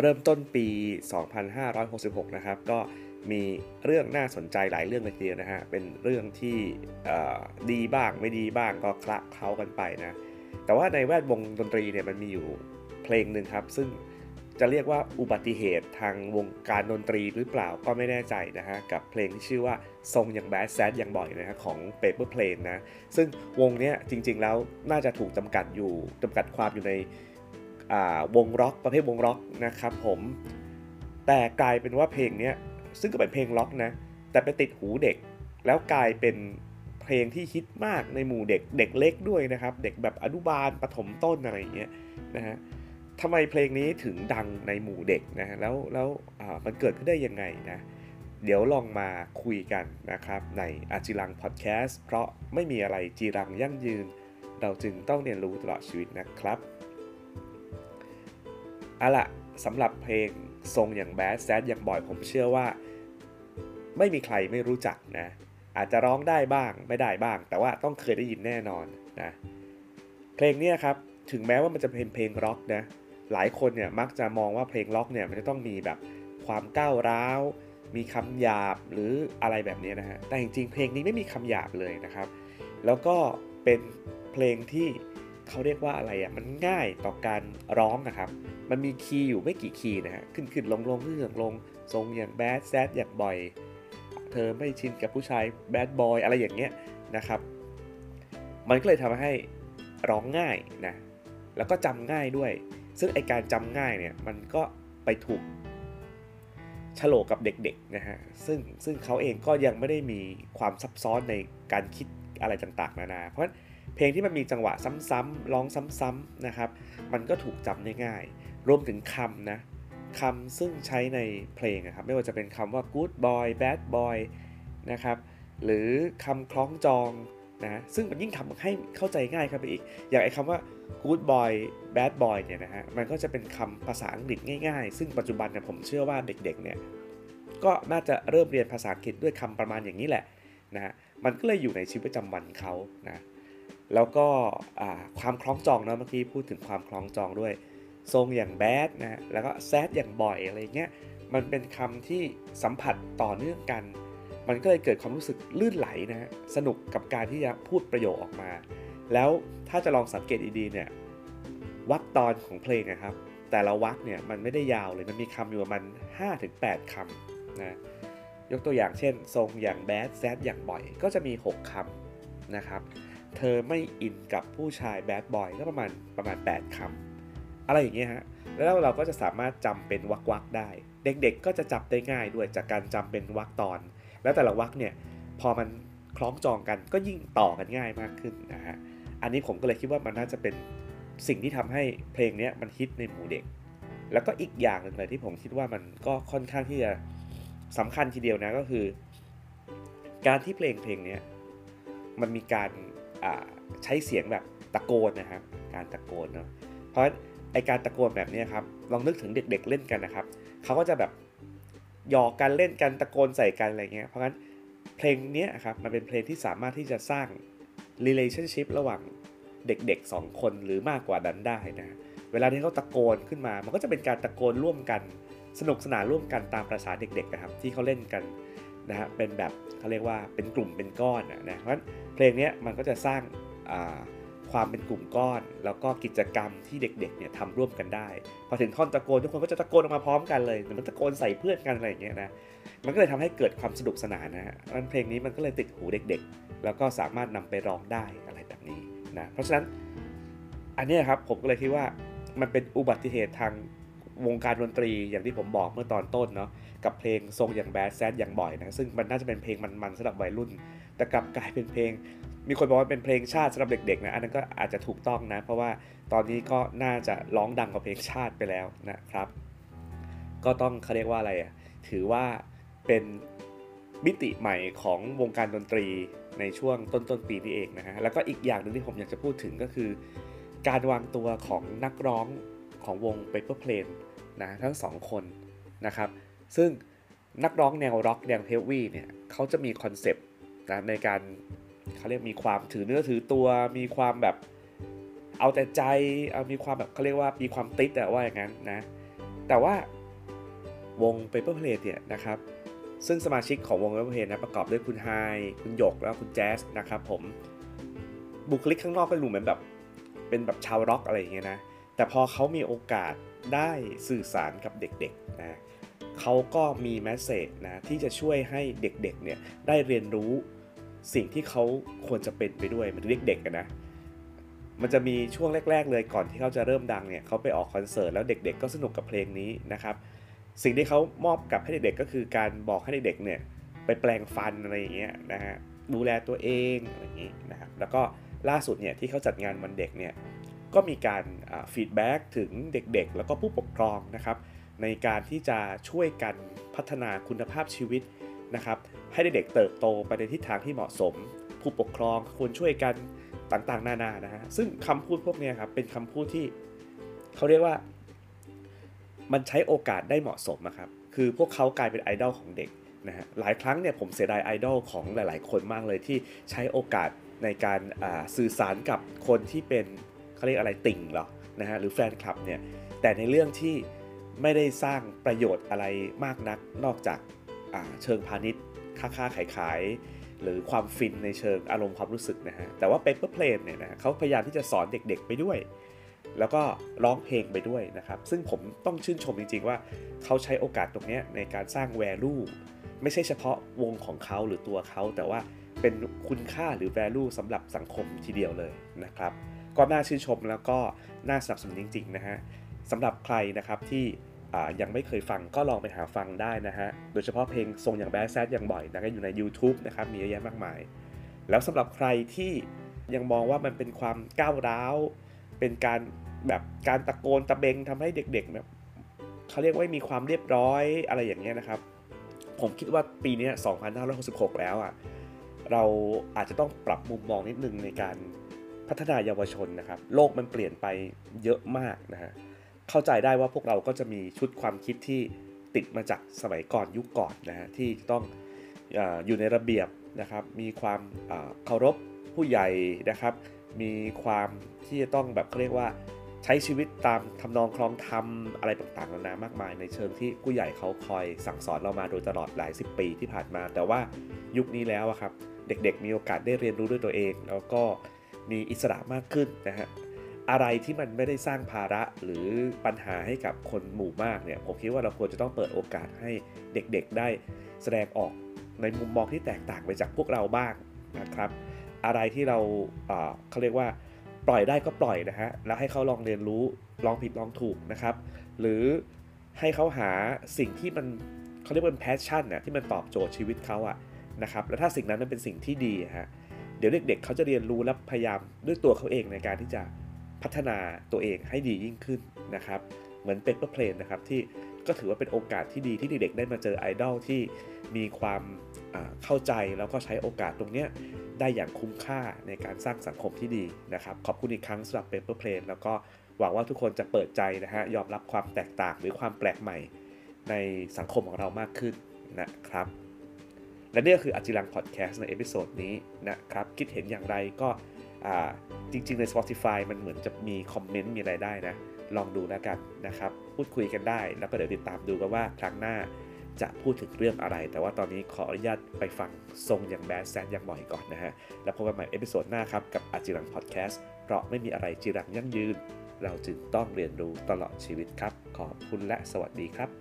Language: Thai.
เริ่มต้นปี 2566 นะครับ ก็มีเรื่องน่าสนใจหลายเรื่องเลยทีเดียวนะฮะ เป็นเรื่องที่ดีบ้างไม่ดีบ้างก็คละเคล้ากันไปนะ แต่ว่าในแวดวงดนตรีเนี่ยมันมีอยู่เพลงหนึ่งครับ ซึ่งจะเรียกว่าอุบัติเหตุทางวงการดนตรีหรือเปล่าก็ไม่แน่ใจนะฮะ กับเพลงที่ชื่อว่าทรงอย่างแบดแซดอย่างบ่อยนะฮะของ Paper Plane นะ ซึ่งวงนี้จริงๆแล้วน่าจะถูกจำกัดอยู่จำกัดความอยู่ใน วงร็อกประเภทวงร็อกนะครับผมแต่กลายเป็นว่าเพลงนี้ซึ่งก็เป็นเพลงล็อกนะแต่ไปติดหูเด็ก แล้วกลายเป็นเพลงที่ฮิตมากในหมู่เด็กเด็กเล็กด้วยนะครับ เด็กแบบอนุบาลปฐมต้นอะไรอย่างเงี้ยนะฮะทำไมเพลงนี้ถึงดังในหมู่เด็กนะแล้วแล้วมันเกิดขึ้นได้ยังไงนะเดี๋ยวลองมาคุยกันนะครับในอาจิรังพอดแคสต์เพราะไม่มีอะไรจีรังยั่งยืน เราจึงต้องเรียนรู้ตลอดชีวิตนะครับ อาละสำหรับเพลงทรงอย่างแบดแซดอย่างบ่อยผมเชื่อว่า ไม่มีใครไม่รู้จักนะ อาจจะร้องได้บ้างไม่ได้บ้าง แต่ว่าต้องเคยได้ยินแน่นอนนะเพลงนี้ครับถึงแม้ว่ามันจะเป็นเพลงร็อกนะหลายคนเนี่ยมักจะมองว่าเพลงล็อกเนี่ยมันจะต้องมีแบบความก้าวร้าว มีคำหยาบหรืออะไรแบบนี้นะฮะแต่จริงๆเพลงนี้ไม่มีคำหยาบเลยนะครับ แล้วก็เป็นเพลงที่ เขาเรียกว่าอะไรอะมันง่ายต่อการร้องนะครับ มันมีคีย์อยู่ไม่กี่คีย์นะฮะขึ้นขึ้นลงลงขึ้นขึ้นลงทรงอย่างแบดแซดอย่างบ่อย เธอไม่ชินกับผู้ชายแบดบอยอะไรอย่างเงี้ยนะครับ มันก็เลยทำให้ร้องง่ายนะแล้วก็จำง่ายด้วย ซึ่งไอการจำง่ายเนี่ยมันก็ไปถูกฉลกกับเด็กๆนะฮะซึ่งซึ่งเขาเองก็ยังไม่ได้มีความซับซ้อนในการคิดอะไรต่างๆ นานา เพราะฉะนั้น เพลงที่มันมีจังหวะซ้ำๆร้องซ้ำๆนะครับ มันก็ถูกจำได้ง่าย รวมถึงคำนะคำซึ่งใช้ในเพลงนะครับ ไม่ว่าจะเป็นคำว่า good boy bad boy นะครับ หรือคำคล้องจองนะซึ่งมันยิ่งทำให้เข้าใจง่ายครับไปอีก อย่างไอ้คำว่า good boy bad boy เนี่ยนะฮะ มันก็จะเป็นคำภาษาอังกฤษง่ายๆ ซึ่งปัจจุบันเนี่ยผมเชื่อว่าเด็กๆเนี่ย ก็น่าจะเริ่มเรียนภาษาอังกฤษด้วยคำประมาณอย่างนี้แหละนะฮะมันก็เลยอยู่ในชีวิตประจำวันเขานะ แล้วก็ความคล้องจองเนาะเมื่อกี้พูดถึงความคล้องจองด้วย ทรงอย่างแบดนะแล้วก็แซดอย่างบ่อยอะไรเงี้ยมันเป็นคำที่สัมผัสต่อเนื่องกัน มันก็เลยเกิดความรู้สึกลื่นไหลนะฮะสนุกกับการที่จะพูดประโยคออกมา แล้วถ้าจะลองสังเกตดีๆเนี่ยวักตอนของเพลงนะครับ แต่ละวักเนี่ยมันไม่ได้ยาวเลยมันมีคำอยู่ประมาณ5-8คำนะยกตัวอย่างเช่น ทรงอย่างแบดแซดอย่างบ่อย ก็จะมี 6คำนะครับ เธอไม่อินกับผู้ชายแบดบอยก็ประมาณประมาณ 8คำอะไรอย่างเงี้ยฮะ แล้วเราก็จะสามารถจำเป็นวักๆได้ เด็กๆก็จะจับได้ง่ายด้วยจากการจำเป็นวักตอน แล้วแต่ละวักเนี่ยพอมันคล้องจองกันก็ยิ่งต่อกันง่ายมากขึ้นนะฮะ อันนี้ผมก็เลยคิดว่ามันน่าจะเป็นสิ่งที่ทำให้เพลงนี้มันฮิตในหมู่เด็ก แล้วก็อีกอย่างหนึ่งเลยที่ผมคิดว่ามันก็ค่อนข้างที่จะสำคัญทีเดียวนะก็คือ การที่เพลงเพลงนี้มันมีการ ใช้เสียงแบบตะโกนนะครับการตะโกนเนาะเพราะไอการตะโกนแบบนี้ครับลองนึกถึงเด็กๆเล่นกันนะครับเขาก็จะแบบหยอกกันเล่นกันตะโกนใส่กันอะไรเงี้ยเพราะงั้นเพลงนี้ครับมันเป็นเพลงที่สามารถที่จะสร้าง relationship ระหว่างเด็กๆ 2 คนหรือมากกว่านั้นได้นะเวลาที่เขาตะโกนขึ้นมา มันก็จะเป็นการตะโกนร่วมกัน สนุกสนานร่วมกันตามประษาเด็กๆนะครับที่เขาเล่นกัน นะฮะเป็นแบบเขาเรียกว่าเป็นกลุ่มเป็นก้อนนะเพราะฉะนั้นเพลงนี้มันก็จะสร้างความเป็นกลุ่มก้อน แล้วก็กิจกรรมที่เด็กๆเนี่ยทำร่วมกันได้ พอถึงท่อนตะโกนทุกคนก็จะตะโกนออกมาพร้อมกันเลยเหมือนตะโกนใส่เพื่อนกันอะไรอย่างเงี้ยนะมันก็เลยทำให้เกิดความสนุกสนานนะฮะเพลงนี้มันก็เลยติดหูเด็กๆ แล้วก็สามารถนำไปร้องได้อะไรแบบนี้นะเพราะฉะนั้นอันนี้ครับผมก็เลยคิดว่ามันเป็นอุบัติเหตุทาง วงการดนตรีอย่างที่ผมบอกเมื่อตอนต้นเนาะกับเพลงทรงอย่างแบดแซดอย่างบ่อยนะซึ่งมันน่าจะเป็นเพลงมันๆสำหรับวัยรุ่น แต่กลับกลายเป็นเพลง มีคนบอกว่าเป็นเพลงชาติสำหรับเด็กๆนะอันนั้นก็อาจจะถูกต้องนะ เพราะว่าตอนนี้ก็น่าจะร้องดังกว่าเพลงชาติไปแล้วนะครับ ก็ต้องเขาเรียกว่าอะไรอะถือว่าเป็นมิติใหม่ของวงการดนตรีในช่วงต้นต้นปีนี้เองนะฮะแล้วก็อีกอย่างหนึ่งที่ผมอยากจะพูดถึงก็คือ การวางตัวของนักร้องของวง Paper Plane นะทั้งสองคนนะครับซึ่งนักร้องแนวร็อกแนว heavy เนี่ยเขาจะมีคอนเซปต์นะในการเขาเรียกมีความถือเนื้อถือตัว มีความแบบเอาแต่ใจเอามีความแบบเขาเรียกว่ามีความติสต์แตกว่าอย่างนั้นนะแต่ว่าวง Paper Plate เนี่ยนะครับซึ่งสมาชิกของวง Paper Plate นะประกอบด้วยคุณไฮคุณหยกแล้วคุณแจ๊สนะครับผมบุคลิกข้างนอกก็ดูเหมือนแบบเป็นแบบชาวร็อกอะไรอย่างเงี้ยนะแต่พอเขามีโอกาส ได้สื่อสารกับเด็กๆนะเขาก็มีแมสเซจนะที่จะช่วยให้เด็กๆเนี่ยได้เรียนรู้สิ่งที่เขาควรจะเป็นไปด้วยมันเด็กๆนนะมันจะมีช่วงแรก ๆ เลยก่อนที่เขาจะเริ่มดังเนี่ยเขาไปออกคอนเสิร์ตแล้วเด็ก ๆ ก็สนุกกับเพลงนี้นะครับ สิ่งที่เขามอบกับให้เด็กๆก็คือการบอกให้เด็กๆเนี่ยไปแปลงฟันอะไรอย่างเงี้ยนะฮะดูแลตัวเองอะไรอย่างงี้นะครับแล้วก็ล่าสุดเนี่ยที่เขาจัดงานวันเด็กเนี่ย ก็มีการ feedback ถึงเด็กๆ แล้วก็ผู้ปกครองนะครับ ในการที่จะช่วยกันพัฒนาคุณภาพชีวิตนะครับ ให้เด็กๆเติบโตไปในทิศทางที่เหมาะสม ผู้ปกครองควรช่วยกันต่างๆ นานานะฮะซึ่งคำพูดพวกนี้ครับเป็นคำพูดที่เขาเรียกว่า มันใช้โอกาสได้เหมาะสมนะครับคือพวกเขากลายเป็นไอดอลของเด็กนะฮะหลายครั้งเนี่ยผมเสียดายไอดอลของหลาย ๆ คนมากเลยที่ใช้โอกาสในการสื่อสารกับคนที่เป็น เขาเรียกอะไรติ่งหรอนะฮะหรือแฟนคลับเนี่ยแต่ในเรื่องที่ไม่ได้สร้างประโยชน์อะไรมากนักนอกจากเชิงพาณิชย์ค้าค้าขายขาย หรือความฟินในเชิงอารมณ์ความรู้สึกนะฮะแต่ว่า Paper Plane เนี่ยนะเขาพยายามที่จะสอนเด็กๆไปด้วย แล้วก็ร้องเพลงไปด้วยนะครับ ซึ่งผมต้องชื่นชมจริงๆว่าเขาใช้โอกาสตรงนี้ในการสร้างแวลูไม่ใช่เฉพาะวงของเขาหรือตัวเขาแต่ว่าเป็นคุณค่าหรือ value สำหรับสังคมทีเดียวเลยนะครับ ก็น่าชื่นชมแล้วก็น่าสนับสนุนจริงๆนะฮะสำหรับใครนะครับที่ยังไม่เคยฟังก็ลองไปหาฟังได้นะฮะ โดยเฉพาะเพลงทรงอย่างแบดแซดอย่างบ่อยนะก็อยู่ใน YouTube นะครับ มีเยอะแยะมากมาย แล้วสำหรับใครที่ยังมองว่ามันเป็นความก้าวร้าว เป็นการแบบการตะโกนตะเบงทำให้เด็กๆแบบเขาเรียกว่ามีความเรียบร้อยอะไรอย่างเงี้ยนะครับ ผมคิดว่าปีนี้ 2566 แล้วอะ เราอาจจะต้องปรับมุมมองนิดนึงในการ พัฒนาเยาวชนนะครับ โลกมันเปลี่ยนไปเยอะมากนะฮะเข้าใจได้ว่าพวกเราก็จะมีชุดความคิดที่ติดมาจากสมัยก่อนยุคก่อนนะฮะที่ต้องออยู่ในระเบียบนะครับ มีความเคารพผู้ใหญ่นะครับ มีความที่จะต้องแบบเรียกว่าใช้ชีวิตตามทำนองคลองธรรมอะไรต่างๆนานามากมายในเชิงที่ผู้ใหญ่เขาคอยสั่งสอนเรามาโดยตลอดหลายสิบปีที่ผ่านมา แต่ว่ายุคนี้แล้วครับ เด็กๆมีโอกาสได้เรียนรู้ด้วยตัวเอง แล้วก็ มีอิสระมากขึ้นนะฮะอะไรที่มันไม่ได้สร้างภาระหรือปัญหาให้กับคนหมู่มากเนี่ยผมคิดว่าเราควรจะต้องเปิดโอกาสให้เด็กๆได้แสดงออกในมุมมองที่แตกต่างไปจากพวกเราบ้างนะครับ อะไรที่เราเขาเรียกว่าปล่อยได้ก็ปล่อยนะฮะแล้วให้เขาลองเรียนรู้ลองผิดลองถูกนะครับ หรือให้เขาหาสิ่งที่มันเขาเรียกว่า passion น่ะที่มันตอบโจทย์ชีวิตเขาอะนะครับแล้วถ้าสิ่งนั้นมันเป็นสิ่งที่ดีฮะ เดี๋ยวเด็กๆเขาจะเรียนรู้และพยายามด้วยตัวเขาเองในการที่จะพัฒนาตัวเองให้ดียิ่งขึ้นนะครับ เหมือน Paper Plane นะครับที่ก็ถือว่าเป็นโอกาสที่ดีที่เด็กๆได้มาเจอไอดอลที่มีความเข้าใจแล้วก็ใช้โอกาสตรงนี้ได้อย่างคุ้มค่าในการสร้างสังคมที่ดีนะครับ ขอบคุณอีกครั้งสำหรับ Paper Plane แล้วก็หวังว่าทุกคนจะเปิดใจนะฮะยอมรับความแตกต่างหรือความแปลกใหม่ในสังคมของเรามากขึ้นนะครับ และนี่ก็คืออจิรังพอดแคสต์ใน episode นี้นะครับ คิดเห็นอย่างไรก็จริง ๆ ใน Spotify มันเหมือนจะมีคอมเมนต์มีอะไรได้นะ ลองดูแล้วกันนะครับ พูดคุยกันได้ แล้วก็เดี๋ยวติดตามดูกันว่าครั้งหน้าจะพูดถึงเรื่องอะไร แต่ว่าตอนนี้ขออนุญาตไปฟังทรงอย่างแบดแซดอย่างบ่อยก่อนนะฮะ แล้วพบกันใหม่ episode หน้าครับ กับอจิรังพอดแคสต์เพราะไม่มีอะไรจิรังยั่งยืน เราจึงต้องเรียนรู้ตลอดชีวิตครับ ขอบคุณและสวัสดีครับ